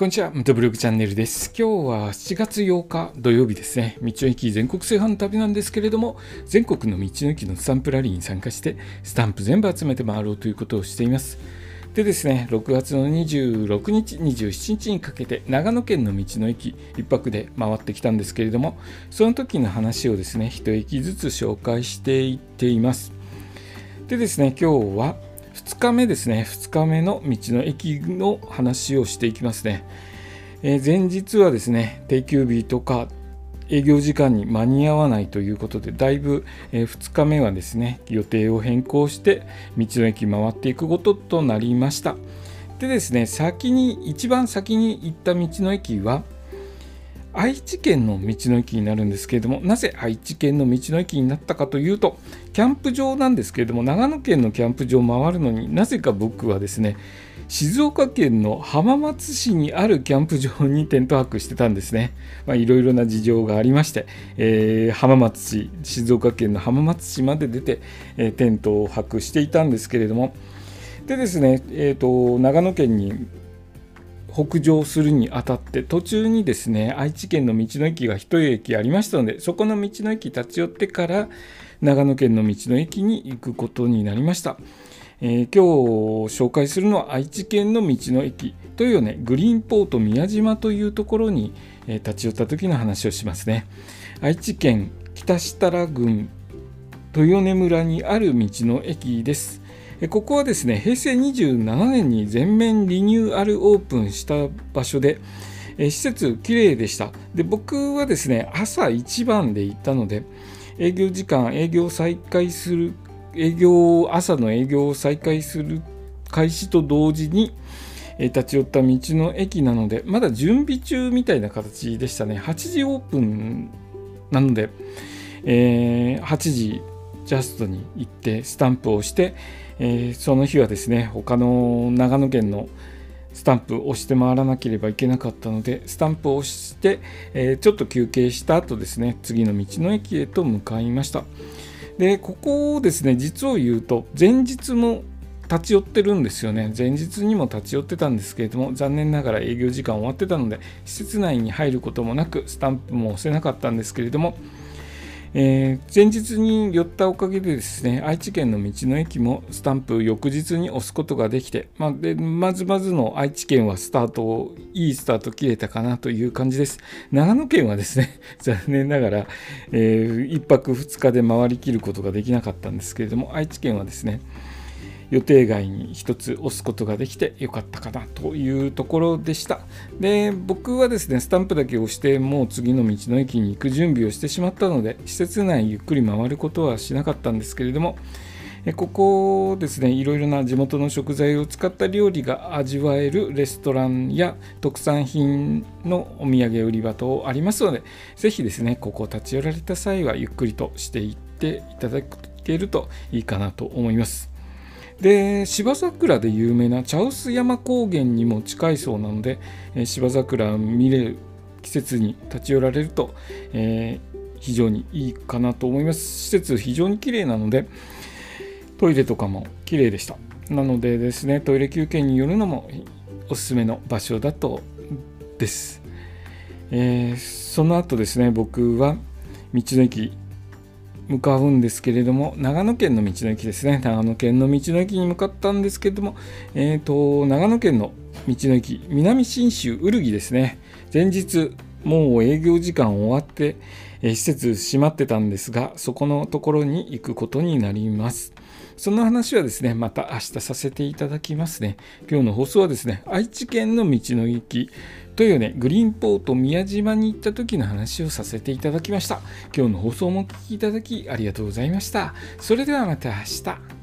こんにちは、ムトブログチャンネルです。今日は7月8日土曜日ですね。道の駅全国制覇の旅なんですけれども、全国の道の駅のスタンプラリーに参加して、スタンプ全部集めて回ろうということをしています。でですね、6月の26日、27日にかけて、長野県の道の駅1泊で回ってきたんですけれども、その時の話をですね、1駅ずつ紹介していっています。でですね、今日は、2日目ですね、2日目の道の駅の話をしていきますね。えー、前日はですね、定休日とか営業時間に間に合わないということで、だいぶ、えー、2日目はですね、予定を変更して道の駅回っていくこととなりました。でですね、先に、一番先に行った道の駅は、愛知県の道の駅になるんですけれどもなぜ愛知県の道の駅になったかというとキャンプ場なんですけれども長野県のキャンプ場を回るのになぜか僕はですね静岡県の浜松市にあるキャンプ場にテント泊してたんですね。いろいろな事情がありまして、えー、浜松市、静岡県の浜松市まで出て、えー、テントを泊していたんですけれども、でですね、えーと長野県に北上するにあたって途中にですね愛知県の道の駅が1駅ありましたのでそこの道の駅立ち寄ってから長野県の道の駅に行くことになりました、えー、今日紹介するのは愛知県の道の駅というねグリーンポート宮島というところに、え、立ち寄った時の話をしますね。愛知県北設楽郡豊根村にある道の駅です。ここはですね平成27年に全面リニューアルオープンした場所で施設きれいでした。で僕はですね朝一番で行ったので営業時間営業再開する営業朝の営業を再開する開始と同時に立ち寄った道の駅なのでまだ準備中みたいな形でしたね。8時オープンなので、えー、8時ジャストに行ってスタンプをして、えー、その日はですね他の長野県のスタンプを押して回らなければいけなかったのでスタンプを押して、えー、ちょっと休憩した後ですね次の道の駅へと向かいました。でここをですね実を言うと前日も立ち寄ってるんですよね。前日にも立ち寄ってたんですけれども残念ながら営業時間終わってたので施設内に入ることもなくスタンプも押せなかったんですけれどもえー、前日に寄ったおかげでですね愛知県の道の駅もスタンプ翌日に押すことができて、まあ、でまずまずの愛知県はスタートをいいスタート切れたかなという感じです。長野県はですね 残念ながら、えー、1泊2日で回りきることができなかったんですけれども愛知県はですね予定外に1つ押すことができてよかったかなというところでした。で、僕はですね、スタンプだけ押してもう次の道の駅に行く準備をしてしまったので、施設内ゆっくり回ることはしなかったんですけれども、ここですね、いろいろな地元の食材を使った料理が味わえるレストランや特産品のお土産売り場等ありますので、ぜひですね、ここを立ち寄られた際はゆっくりとしていっていただけるといいかなと思います。で芝桜で有名な茶臼山高原にも近いそうなので、えー、芝桜見れる季節に立ち寄られると、えー、非常にいいかなと思います。施設非常に綺麗なのでトイレとかも綺麗でした。なのでですねトイレ休憩によるのもおすすめの場所だとです、えー、その後ですね僕は道の駅向かうんですけれども長野県の道の駅ですね。長野県の道の駅に向かったんですけれども、えーと、長野県の道の駅南信州ウルギですね。前日もう営業時間終わって、え、施設閉まってたんですがそこのところに行くことになりますその話はですねまた明日させていただきますね今日の放送はですね愛知県の道の駅というね、グリーンポート宮島に行った時の話をさせていただきました。今日の放送もお聴きいただきありがとうございました。それではまた明日。